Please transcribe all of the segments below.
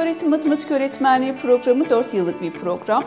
Öğretim matematik öğretmenliği programı 4 yıllık bir program.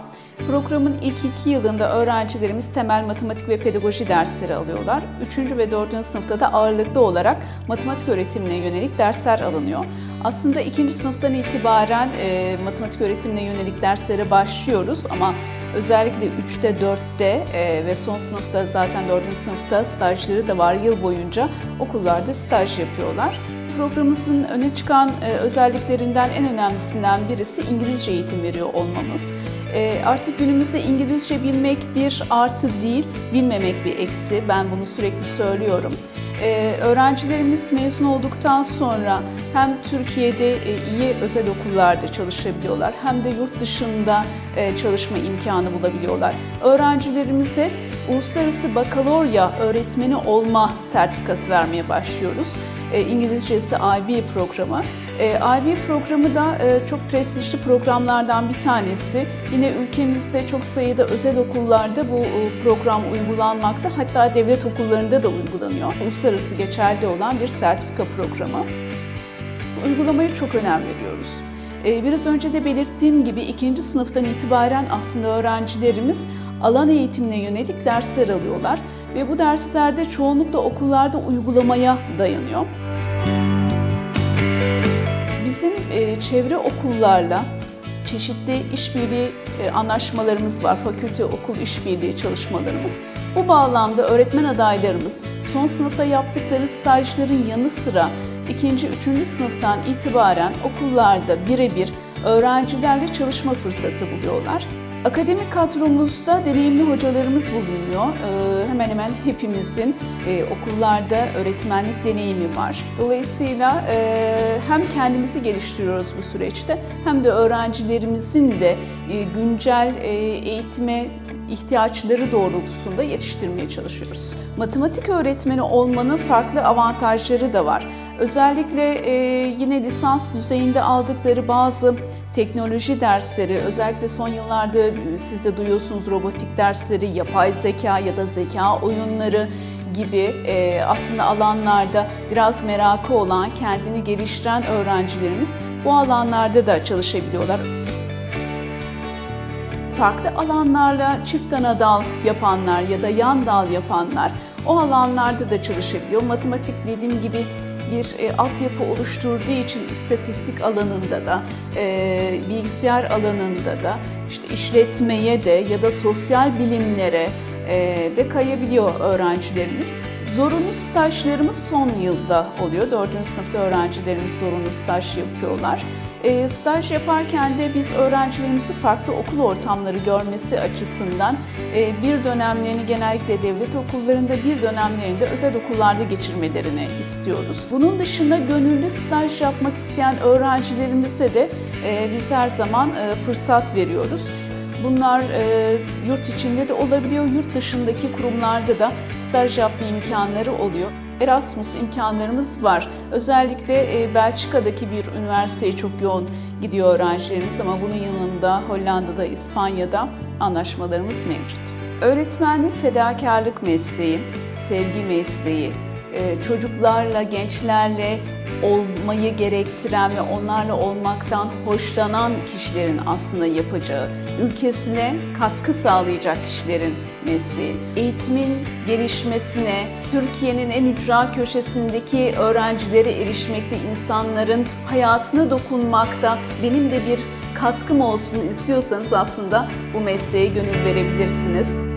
Programın ilk iki yılında öğrencilerimiz temel matematik ve pedagoji dersleri alıyorlar. Üçüncü ve dördüncü sınıfta da ağırlıklı olarak matematik öğretimine yönelik dersler alınıyor. Aslında ikinci sınıftan itibaren e, matematik öğretimine yönelik derslere başlıyoruz ama özellikle 3'te, 4'te e, ve son sınıfta zaten 4. sınıfta stajları da var yıl boyunca okullarda staj yapıyorlar. Programımızın öne çıkan e, özelliklerinden en önemlisinden birisi İngilizce eğitim veriyor olmamız. E, artık günümüzde İngilizce bilmek bir artı değil, bilmemek bir eksi. Ben bunu sürekli söylüyorum. E, öğrencilerimiz mezun olduktan sonra hem Türkiye'de iyi özel okullarda çalışabiliyorlar hem de yurt dışında çalışma imkanı bulabiliyorlar. Öğrencilerimize uluslararası bakalorya öğretmeni olma sertifikası vermeye başlıyoruz. E, İngilizcesi IB programı. E, IB programı da e, çok prestijli programlardan bir tanesi. Yine ülkemizde çok sayıda özel okullarda bu program uygulanmakta. Hatta devlet okullarında da uygulanıyor. Uluslararası geçerli olan bir sertifika programı. Uygulamaya çok önem veriyoruz. Biraz önce de belirttiğim gibi ikinci sınıftan itibaren aslında öğrencilerimiz alan eğitimine yönelik dersler alıyorlar ve bu derslerde çoğunlukla okullarda uygulamaya dayanıyor. Bizim e, çevre okullarla çeşitli işbirliği e, anlaşmalarımız var. Fakülte okul işbirliği çalışmalarımız. Bu bağlamda öğretmen adaylarımız son sınıfta yaptıkları stajların yanı sıra ikinci, üçüncü sınıftan itibaren okullarda birebir öğrencilerle çalışma fırsatı buluyorlar. Akademik kadromuzda deneyimli hocalarımız bulunuyor. Ee, hemen hemen hepimizin e, okullarda öğretmenlik deneyimi var. Dolayısıyla e, hem kendimizi geliştiriyoruz bu süreçte hem de öğrencilerimizin de e, güncel eğitime ihtiyaçları doğrultusunda yetiştirmeye çalışıyoruz. Matematik öğretmeni olmanın farklı avantajları da var. Özellikle e, yine lisans düzeyinde aldıkları bazı teknoloji dersleri, özellikle son yıllarda e, siz de duyuyorsunuz robotik dersleri, yapay zeka ya da zeka oyunları gibi e, aslında alanlarda biraz merakı olan, kendini geliştiren öğrencilerimiz bu alanlarda da çalışabiliyorlar farklı alanlarla çift ana dal yapanlar ya da yan dal yapanlar o alanlarda da çalışabiliyor. Matematik dediğim gibi bir e, altyapı oluşturduğu için istatistik alanında da, e, bilgisayar alanında da, işte işletmeye de ya da sosyal bilimlere e, de kayabiliyor öğrencilerimiz. Zorunlu stajlarımız son yılda oluyor. Dördüncü sınıfta öğrencilerimiz zorunlu staj yapıyorlar. E, staj yaparken de biz öğrencilerimizi farklı okul ortamları görmesi açısından e, bir dönemlerini genellikle devlet okullarında, bir dönemlerini de özel okullarda geçirmelerini istiyoruz. Bunun dışında gönüllü staj yapmak isteyen öğrencilerimize de e, biz her zaman e, fırsat veriyoruz. Bunlar e, yurt içinde de olabiliyor, yurt dışındaki kurumlarda da staj yapma imkanları oluyor. Erasmus imkanlarımız var. Özellikle e, Belçika'daki bir üniversiteye çok yoğun gidiyor öğrencilerimiz ama bunun yanında Hollanda'da, İspanya'da anlaşmalarımız mevcut. Öğretmenlik fedakarlık mesleği, sevgi mesleği, e, çocuklarla, gençlerle olmayı gerektiren ve onlarla olmaktan hoşlanan kişilerin aslında yapacağı, ülkesine katkı sağlayacak kişilerin mesleği. Eğitimin gelişmesine, Türkiye'nin en ücra köşesindeki öğrencilere erişmekte, insanların hayatına dokunmakta benim de bir katkım olsun istiyorsanız aslında bu mesleğe gönül verebilirsiniz.